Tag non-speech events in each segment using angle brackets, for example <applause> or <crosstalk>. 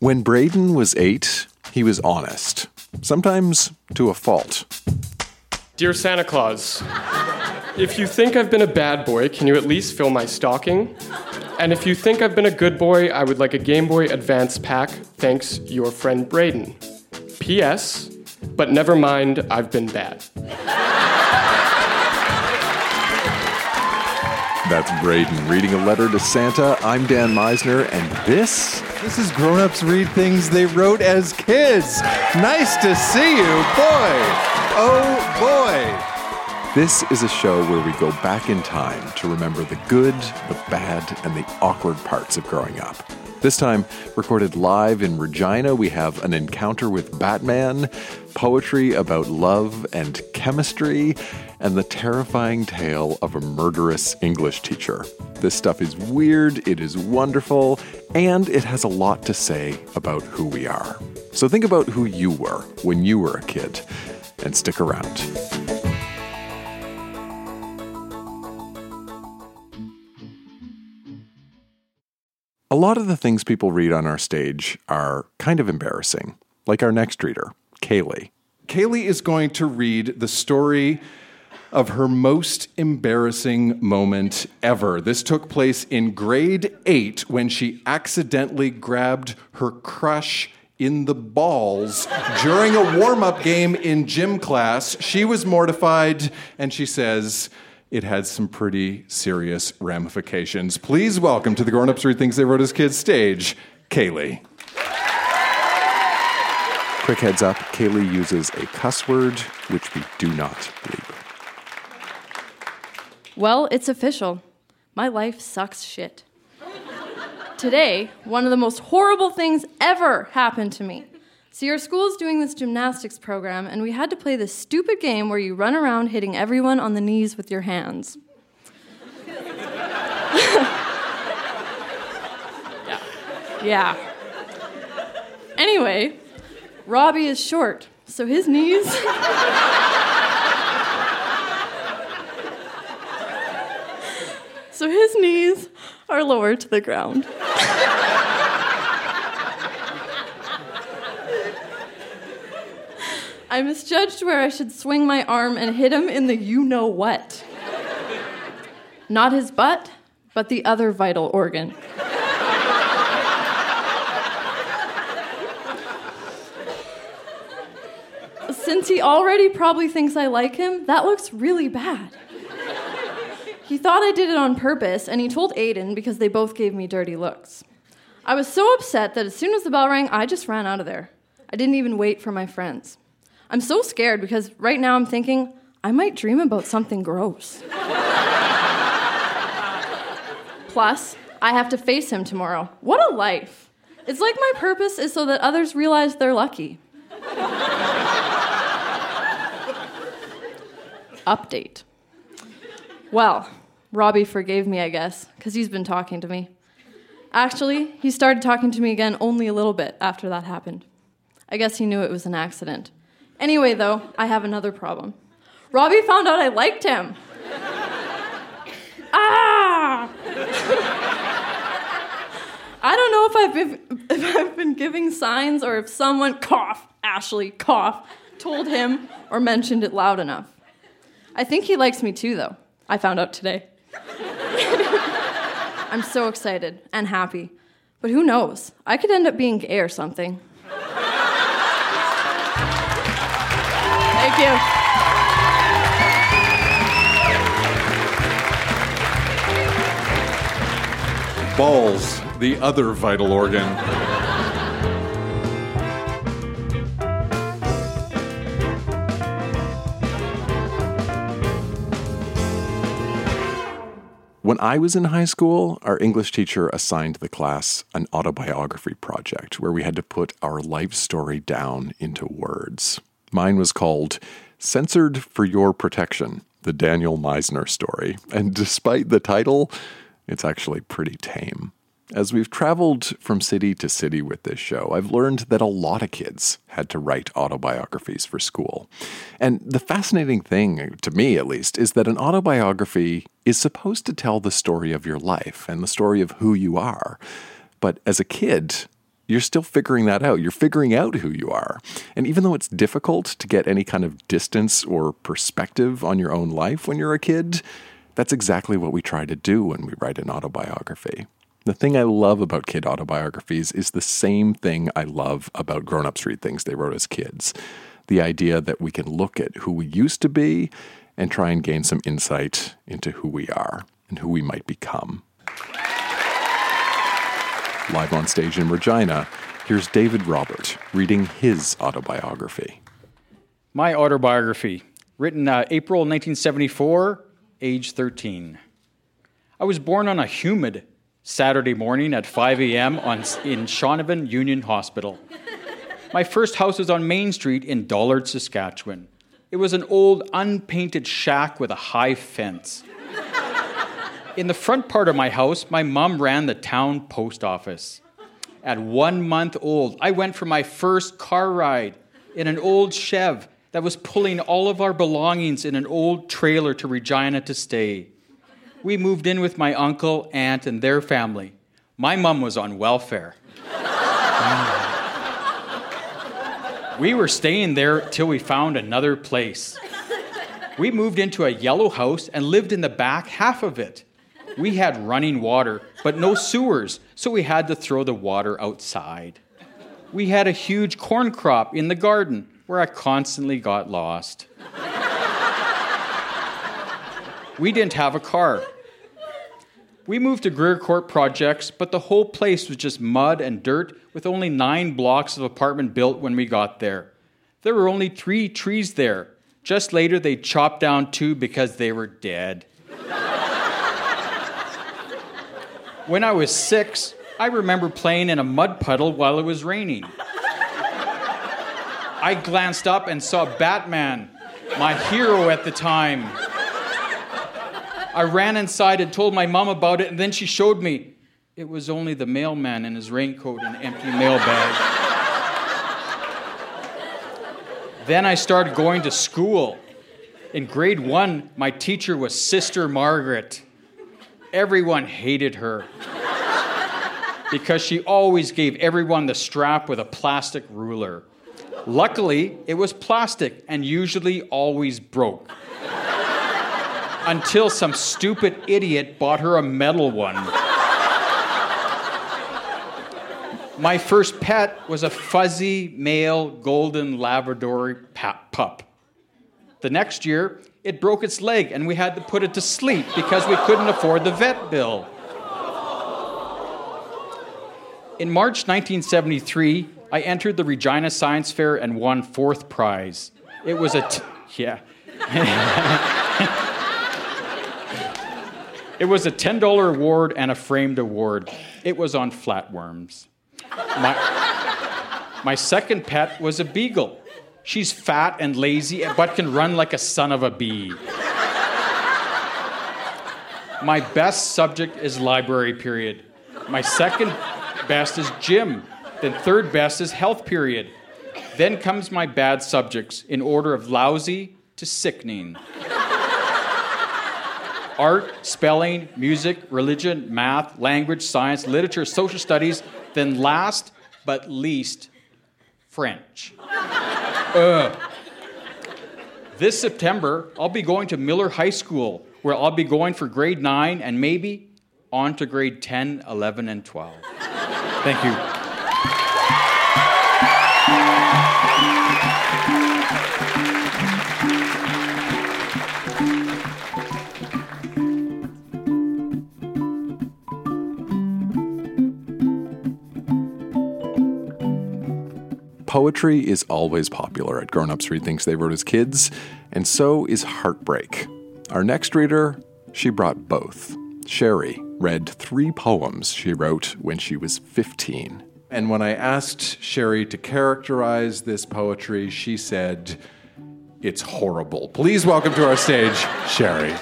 When Braden was eight, he was honest, sometimes to a fault. Dear Santa Claus, if you think I've been a bad boy, can you at least fill my stocking? And if you think I've been a good boy, I would like a Game Boy Advance pack. Thanks, your friend Braden. P.S. But never mind, I've been bad. That's Braden reading a letter to Santa. I'm Dan Meisner, and this This is Grown Ups Read Things They Wrote as Kids. Nice to see you, boy. Oh, boy. This is a show where we go back in time to remember the good, the bad, and the awkward parts of growing up. This time, recorded live in Regina, we have an encounter with Batman, poetry about love and chemistry, and the terrifying tale of a murderous English teacher. This stuff is weird, it is wonderful, and it has a lot to say about who we are. So think about who you were when you were a kid, and stick around. A lot of the things people read on our stage are kind of embarrassing, like our next reader, Kaylee. Kaylee is going to read the story of her most embarrassing moment ever. This took place in grade eight when she accidentally grabbed her crush in the balls during a warm up game in gym class. She was mortified and she says, it had some pretty serious ramifications. Please welcome to the Grown Ups Read Things They Wrote as Kids stage, Kaylee. Quick heads up Kaylee uses a cuss word, which we do not bleep. Well, it's official. My life sucks shit. Today, one of the most horrible things ever happened to me. See, our school is doing this gymnastics program, and we had to play this stupid game where you run around hitting everyone on the knees with your hands. <laughs> yeah. Yeah. Anyway, Robbie is short, so his knees. <laughs> so his knees are lower to the ground. I misjudged where I should swing my arm and hit him in the you know what. Not his butt, but the other vital organ. Since he already probably thinks I like him, that looks really bad. He thought I did it on purpose, and he told Aiden because they both gave me dirty looks. I was so upset that as soon as the bell rang, I just ran out of there. I didn't even wait for my friends. I'm so scared because right now I'm thinking I might dream about something gross. Plus, I have to face him tomorrow. What a life! It's like my purpose is so that others realize they're lucky. Update. Well, Robbie forgave me, I guess, because he's been talking to me. Actually, he started talking to me again only a little bit after that happened. I guess he knew it was an accident. Anyway, though, I have another problem. Robbie found out I liked him. <laughs> ah! I don't know if I've been, <laughs> if I've been giving signs or if someone cough, Ashley cough, told him or mentioned it loud enough. I think he likes me too, though. I found out today. <laughs> I'm so excited and happy. But who knows? I could end up being gay or something. You. Balls, the other vital organ. When I was in high school, our English teacher assigned the class an autobiography project where we had to put our life story down into words. Mine was called Censored for Your Protection The Daniel Meisner Story. And despite the title, it's actually pretty tame. As we've traveled from city to city with this show, I've learned that a lot of kids had to write autobiographies for school. And the fascinating thing, to me at least, is that an autobiography is supposed to tell the story of your life and the story of who you are. But as a kid, you're still figuring that out. You're figuring out who you are. And even though it's difficult to get any kind of distance or perspective on your own life when you're a kid, that's exactly what we try to do when we write an autobiography. The thing I love about kid autobiographies is the same thing I love about grown ups read things they wrote as kids. The idea that we can look at who we used to be and try and gain some insight into who we are and who we might become. Live on stage in Regina, here's David Robert reading his autobiography. My autobiography, written uh, April 1974, age 13. I was born on a humid Saturday morning at 5 a.m. On, in Shaunavon Union Hospital. My first house was on Main Street in Dollard, Saskatchewan. It was an old, unpainted shack with a high fence. In the front part of my house, my mom ran the town post office. At one month old, I went for my first car ride in an old Chev that was pulling all of our belongings in an old trailer to Regina to stay. We moved in with my uncle, aunt, and their family. My mom was on welfare. we were staying there till we found another place. We moved into a yellow house and lived in the back half of it we had running water, but no sewers, so we had to throw the water outside. We had a huge corn crop in the garden where I constantly got lost. we didn't have a car. We moved to Grier Court projects, but the whole place was just mud and dirt with only nine blocks of apartment built when we got there. There were only three trees there. Just later, they chopped down two because they were dead. When I was six, I remember playing in a mud puddle while it was raining. I glanced up and saw Batman, my hero at the time. I ran inside and told my mom about it, and then she showed me it was only the mailman in his raincoat and empty mailbag. then I started going to school. In grade one, my teacher was Sister Margaret. Everyone hated her because she always gave everyone the strap with a plastic ruler. Luckily, it was plastic and usually always broke. Until some stupid idiot bought her a metal one. My first pet was a fuzzy male golden Labrador pup. The next year, it broke its leg and we had to put it to sleep because we couldn't afford the vet bill. In March 1973, I entered the Regina Science Fair and won fourth prize. It was a t- yeah. <laughs> it was a $10 award and a framed award. It was on flatworms. My, my second pet was a beagle. She's fat and lazy, but can run like a son of a bee. My best subject is library period. My second best is gym. Then third best is health period. Then comes my bad subjects in order of lousy to sickening. Art, spelling, music, religion, math, language, science, literature, social studies, then last but least, French. Uh, this September, I'll be going to Miller High School, where I'll be going for grade 9 and maybe on to grade 10, 11, and 12. Thank you. Poetry is always popular at Grown Ups Read Things They Wrote as Kids, and so is heartbreak. Our next reader, she brought both. Sherry read three poems she wrote when she was 15. And when I asked Sherry to characterize this poetry, she said, It's horrible. Please welcome to our stage, Sherry.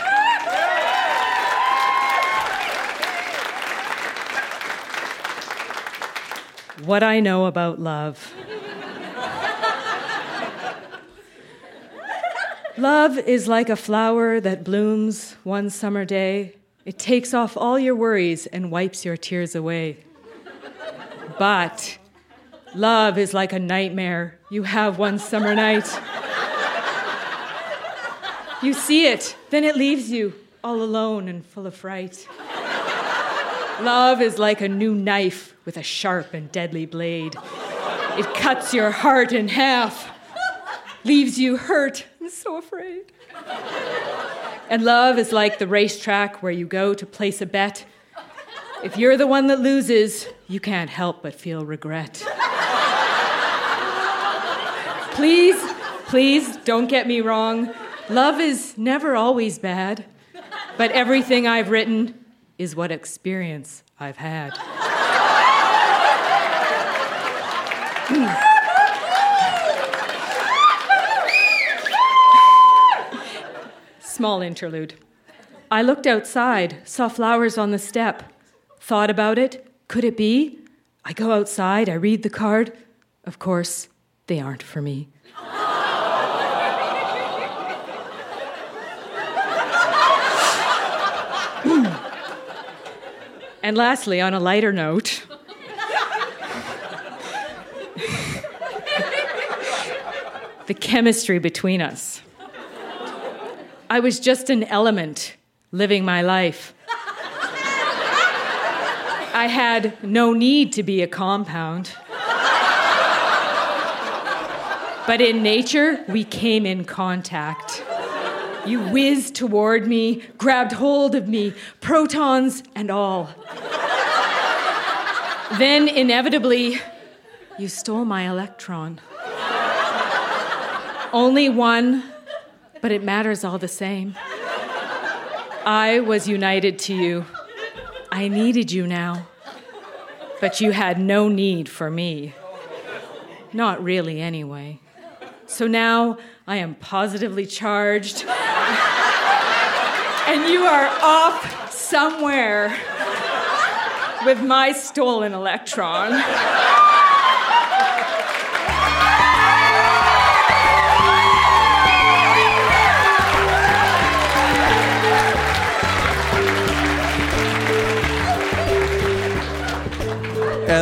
What I know about love. Love is like a flower that blooms one summer day. It takes off all your worries and wipes your tears away. But Love is like a nightmare you have one summer night. You see it, then it leaves you all alone and full of fright. Love is like a new knife with a sharp and deadly blade. It cuts your heart in half, leaves you hurt <laughs> and so afraid. And love is like the racetrack where you go to place a bet. If you're the one that loses, you can't help but feel regret. please, please don't get me wrong. Love is never always bad, but everything I've written is what experience I've had. Small interlude. I looked outside, saw flowers on the step, thought about it. Could it be? I go outside, I read the card. Of course, they aren't for me. and lastly, on a lighter note, <laughs> the chemistry between us. I was just an element living my life. I had no need to be a compound. But in nature, we came in contact. You whizzed toward me, grabbed hold of me, protons and all. Then, inevitably, you stole my electron. Only one, but it matters all the same. I was united to you. I needed you now. But you had no need for me. Not really, anyway. So now I am positively charged. and you are off somewhere with my stolen electron.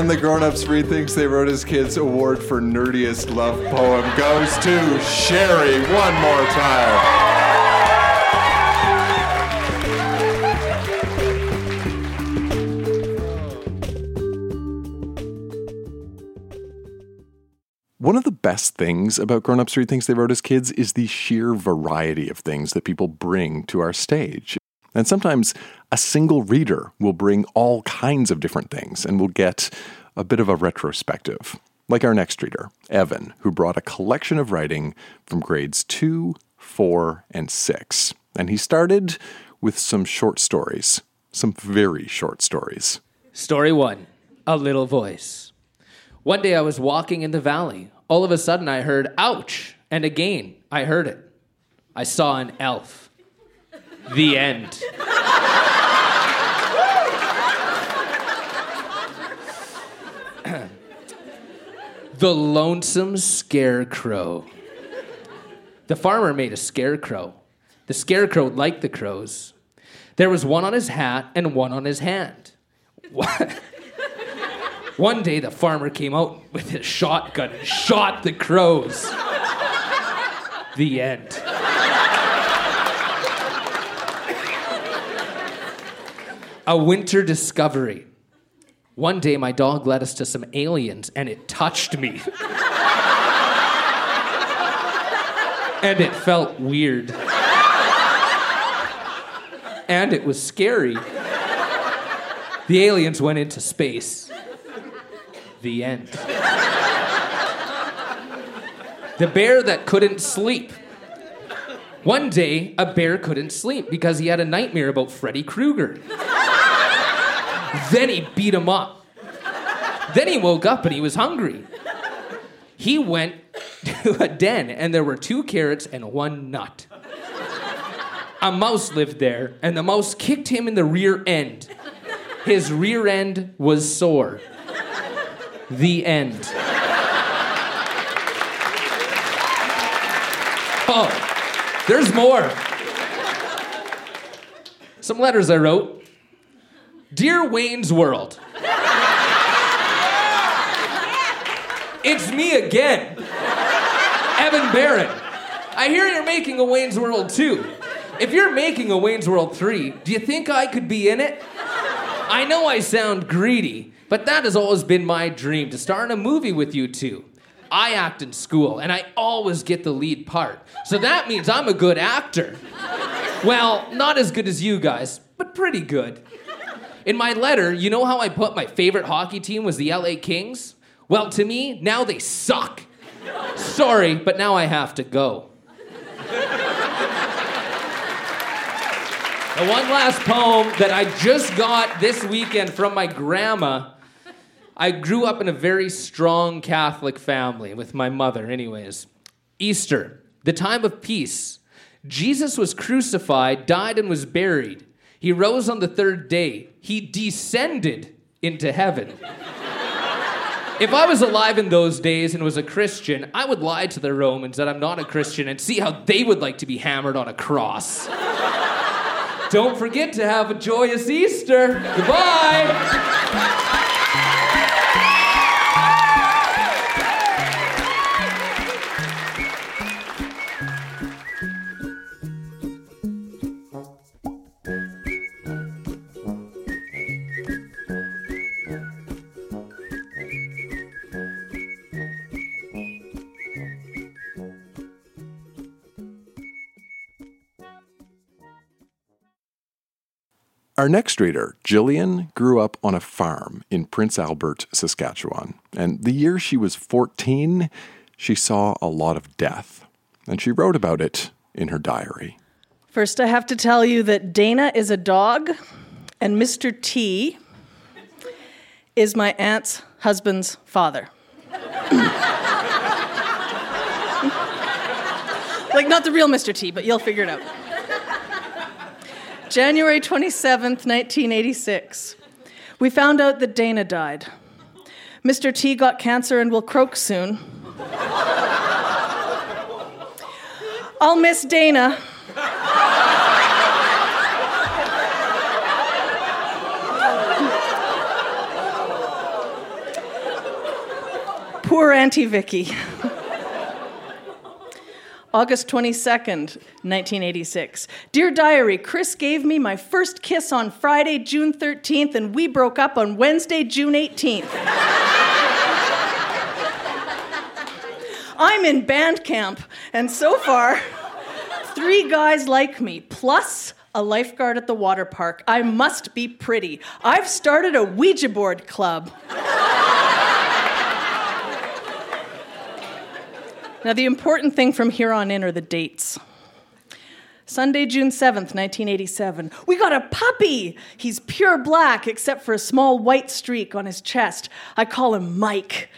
And the Grown Ups Read Things They Wrote as Kids award for nerdiest love poem goes to Sherry one more time. One of the best things about Grown Ups Read Things They Wrote as Kids is the sheer variety of things that people bring to our stage. And sometimes a single reader will bring all kinds of different things and we'll get a bit of a retrospective. Like our next reader, Evan, who brought a collection of writing from grades 2, 4, and 6. And he started with some short stories, some very short stories. Story one A Little Voice. One day I was walking in the valley. All of a sudden I heard, ouch! And again, I heard it. I saw an elf. The end. <clears throat> the Lonesome Scarecrow. The farmer made a scarecrow. The scarecrow liked the crows. There was one on his hat and one on his hand. <laughs> One day the farmer came out with his shotgun and shot the crows. The end. A winter discovery. One day my dog led us to some aliens and it touched me. and it felt weird. And it was scary. The aliens went into space. The end. the bear that couldn't sleep. One day, a bear couldn't sleep because he had a nightmare about Freddy Krueger. Then he beat him up. Then he woke up and he was hungry. He went to a den and there were two carrots and one nut. A mouse lived there and the mouse kicked him in the rear end. His rear end was sore. The end. Oh, there's more. Some letters I wrote. Dear Wayne's World. It's me again. Evan Barron. I hear you're making a Wayne's World 2. If you're making a Wayne's World 3, do you think I could be in it? I know I sound greedy, but that has always been my dream to star in a movie with you two. I act in school, and I always get the lead part. So that means I'm a good actor. Well, not as good as you guys, but pretty good. In my letter, you know how I put my favorite hockey team was the LA Kings? Well, to me, now they suck. Sorry, but now I have to go. The one last poem that I just got this weekend from my grandma. I grew up in a very strong Catholic family with my mother, anyways. Easter, the time of peace. Jesus was crucified, died, and was buried. He rose on the third day. He descended into heaven. If I was alive in those days and was a Christian, I would lie to the Romans that I'm not a Christian and see how they would like to be hammered on a cross. Don't forget to have a joyous Easter. Goodbye. Our next reader, Jillian, grew up on a farm in Prince Albert, Saskatchewan. And the year she was 14, she saw a lot of death. And she wrote about it in her diary. First, I have to tell you that Dana is a dog, and Mr. T is my aunt's husband's father. <laughs> like, not the real Mr. T, but you'll figure it out. January 27th, 1986. We found out that Dana died. Mr. T got cancer and will croak soon. I'll miss Dana. Poor Auntie Vicky. August 22nd, 1986. Dear Diary, Chris gave me my first kiss on Friday, June 13th, and we broke up on Wednesday, June 18th. I'm in band camp, and so far, three guys like me, plus a lifeguard at the water park. I must be pretty. I've started a Ouija board club. Now, the important thing from here on in are the dates. Sunday, June 7th, 1987. We got a puppy! He's pure black except for a small white streak on his chest. I call him Mike.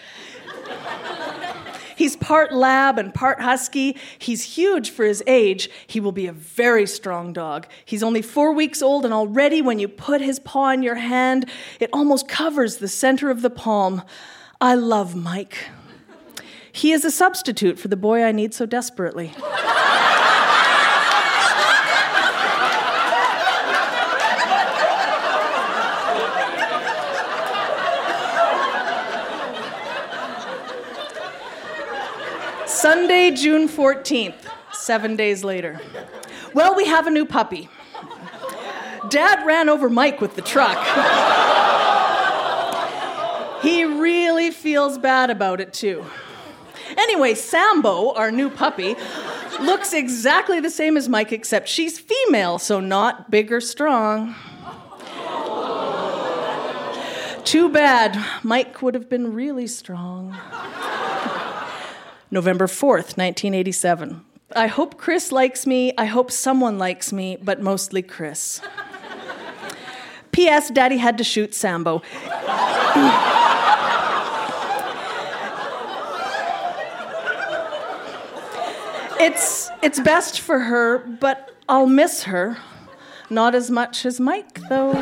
<laughs> He's part lab and part husky. He's huge for his age. He will be a very strong dog. He's only four weeks old, and already when you put his paw in your hand, it almost covers the center of the palm. I love Mike. He is a substitute for the boy I need so desperately. Sunday, June 14th, seven days later. Well, we have a new puppy. Dad ran over Mike with the truck. he really feels bad about it, too. Anyway, Sambo, our new puppy, looks exactly the same as Mike, except she's female, so not big or strong. Too bad. Mike would have been really strong. November 4th, 1987. I hope Chris likes me. I hope someone likes me, but mostly Chris. P.S. Daddy had to shoot Sambo. <clears throat> it's, it's best for her, but I'll miss her. Not as much as Mike, though.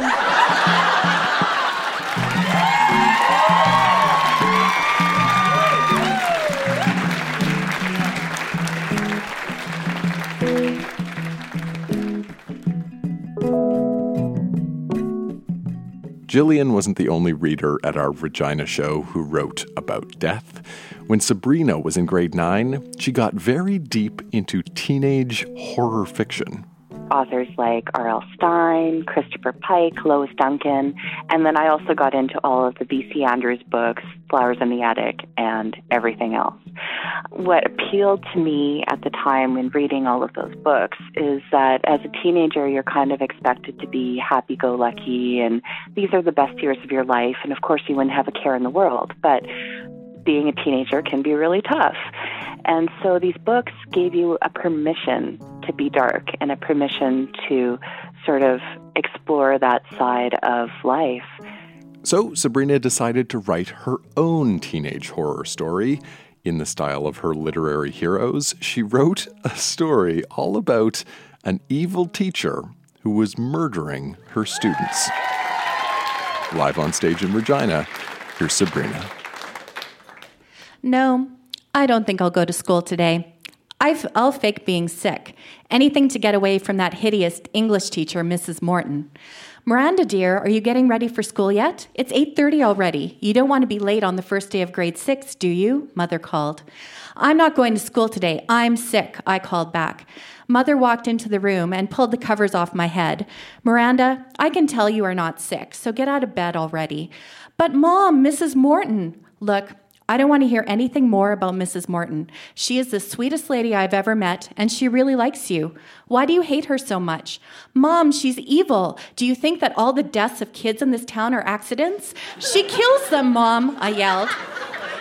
Jillian wasn't the only reader at our Regina show who wrote about death. When Sabrina was in grade nine, she got very deep into teenage horror fiction authors like R.L. Stine, Christopher Pike, Lois Duncan, and then I also got into all of the V.C. Andrews books, Flowers in the Attic, and everything else. What appealed to me at the time when reading all of those books is that as a teenager, you're kind of expected to be happy go lucky, and these are the best years of your life, and of course, you wouldn't have a care in the world. But being a teenager can be really tough. And so these books gave you a permission to be dark and a permission to sort of explore that side of life. So Sabrina decided to write her own teenage horror story. In the style of her literary heroes, she wrote a story all about an evil teacher who was murdering her students. Live on stage in Regina, here's Sabrina. No, I don't think I'll go to school today. i will fake being sick. Anything to get away from that hideous English teacher, Mrs. Morton. Miranda, dear, are you getting ready for school yet? It's 8:30 already. You don't want to be late on the first day of grade 6, do you? Mother called. I'm not going to school today. I'm sick, I called back. Mother walked into the room and pulled the covers off my head. Miranda, I can tell you are not sick, so get out of bed already. But mom, Mrs. Morton. Look, I don't want to hear anything more about Mrs. Morton. She is the sweetest lady I've ever met, and she really likes you. Why do you hate her so much? Mom, she's evil. Do you think that all the deaths of kids in this town are accidents? She kills them, Mom, I yelled.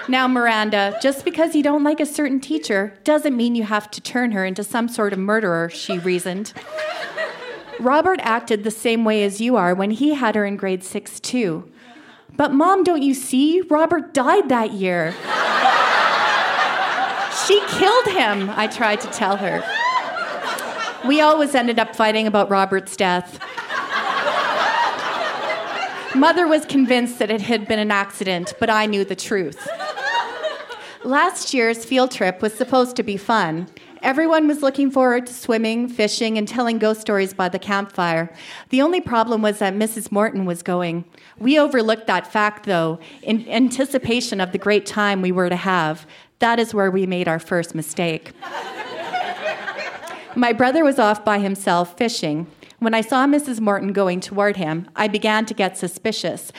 Now, Miranda, just because you don't like a certain teacher doesn't mean you have to turn her into some sort of murderer, she reasoned. Robert acted the same way as you are when he had her in grade six, too. But, Mom, don't you see? Robert died that year. she killed him, I tried to tell her. We always ended up fighting about Robert's death. Mother was convinced that it had been an accident, but I knew the truth. Last year's field trip was supposed to be fun. Everyone was looking forward to swimming, fishing, and telling ghost stories by the campfire. The only problem was that Mrs. Morton was going. We overlooked that fact, though, in anticipation of the great time we were to have. That is where we made our first mistake. My brother was off by himself fishing. When I saw Mrs. Morton going toward him, I began to get suspicious.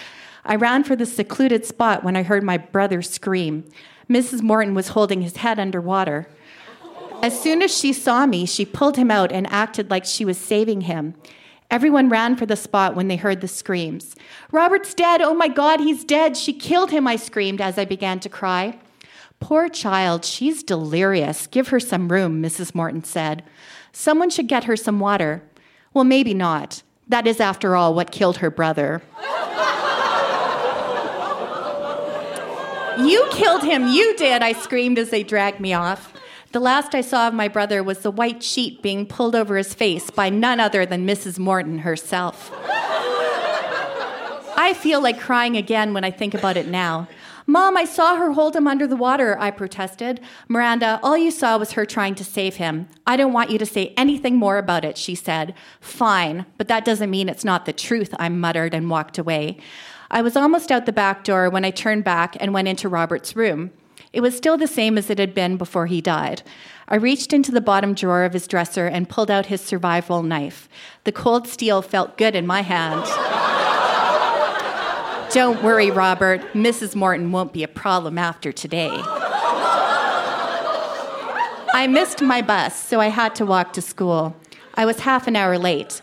I ran for the secluded spot when I heard my brother scream. Mrs. Morton was holding his head under water. As soon as she saw me, she pulled him out and acted like she was saving him. Everyone ran for the spot when they heard the screams. Robert's dead! Oh my God, he's dead! She killed him, I screamed as I began to cry. Poor child, she's delirious. Give her some room, Mrs. Morton said. Someone should get her some water. Well, maybe not. That is, after all, what killed her brother. <laughs> you killed him, you did, I screamed as they dragged me off. The last I saw of my brother was the white sheet being pulled over his face by none other than Mrs. Morton herself. I feel like crying again when I think about it now. Mom, I saw her hold him under the water, I protested. Miranda, all you saw was her trying to save him. I don't want you to say anything more about it, she said. Fine, but that doesn't mean it's not the truth, I muttered and walked away. I was almost out the back door when I turned back and went into Robert's room. It was still the same as it had been before he died. I reached into the bottom drawer of his dresser and pulled out his survival knife. The cold steel felt good in my hand. Don't worry, Robert. Mrs. Morton won't be a problem after today. I missed my bus, so I had to walk to school. I was half an hour late.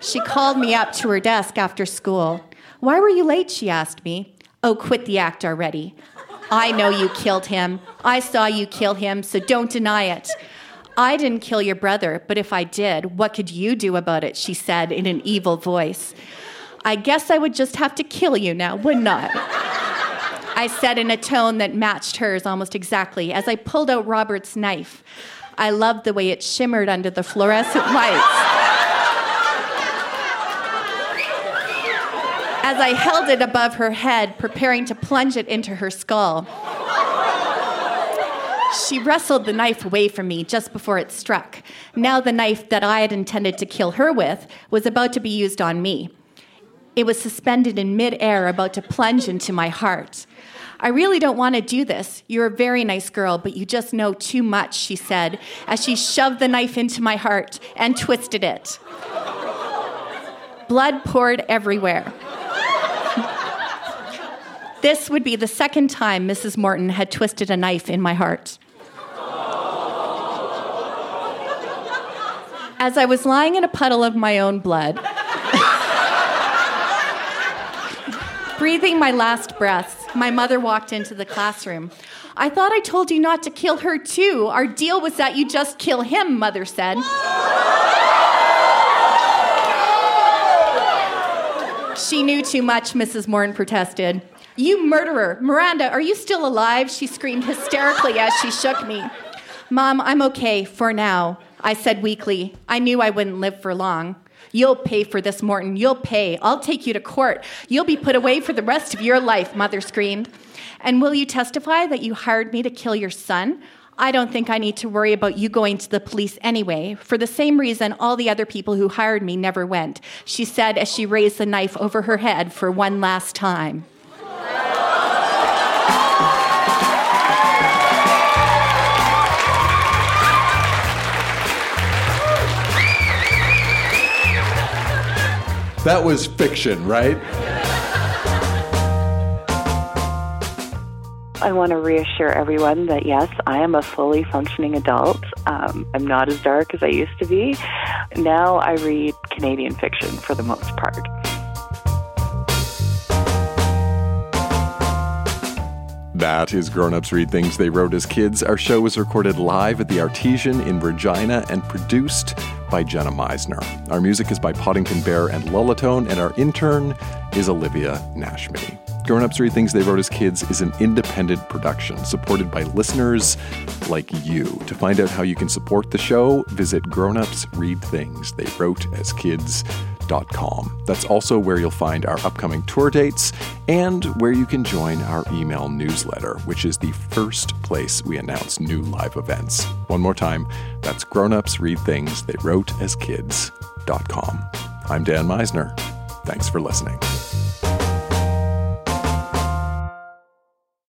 She called me up to her desk after school. Why were you late? She asked me. Oh, quit the act already. I know you killed him. I saw you kill him, so don't deny it. I didn't kill your brother, but if I did, what could you do about it? She said in an evil voice. I guess I would just have to kill you now, wouldn't I? I said in a tone that matched hers almost exactly as I pulled out Robert's knife. I loved the way it shimmered under the fluorescent lights. As I held it above her head, preparing to plunge it into her skull. She wrestled the knife away from me just before it struck. Now, the knife that I had intended to kill her with was about to be used on me. It was suspended in midair, about to plunge into my heart. I really don't want to do this. You're a very nice girl, but you just know too much, she said, as she shoved the knife into my heart and twisted it. Blood poured everywhere. This would be the second time Mrs. Morton had twisted a knife in my heart. As I was lying in a puddle of my own blood, breathing my last breaths, my mother walked into the classroom. I thought I told you not to kill her too. Our deal was that you just kill him, mother said. She knew too much, Mrs. Morton protested. You murderer! Miranda, are you still alive? She screamed hysterically as she shook me. Mom, I'm okay for now. I said weakly. I knew I wouldn't live for long. You'll pay for this, Morton. You'll pay. I'll take you to court. You'll be put away for the rest of your life, Mother screamed. And will you testify that you hired me to kill your son? I don't think I need to worry about you going to the police anyway, for the same reason all the other people who hired me never went, she said as she raised the knife over her head for one last time. That was fiction, right? I want to reassure everyone that yes, I am a fully functioning adult. Um, I'm not as dark as I used to be. Now I read Canadian fiction for the most part. That is Grown Ups Read Things They Wrote as Kids. Our show was recorded live at the Artesian in Regina and produced by Jenna Meisner. Our music is by Poddington Bear and Lullatone, and our intern is Olivia Nashmi. Grown Ups Read Things They Wrote as Kids is an independent production supported by listeners like you. To find out how you can support the show, visit Grown Ups Read Things They Wrote as That's also where you'll find our upcoming tour dates and where you can join our email newsletter, which is the first place we announce new live events. One more time, that's grownups read things they wrote as kids.com. I'm Dan Meisner. Thanks for listening.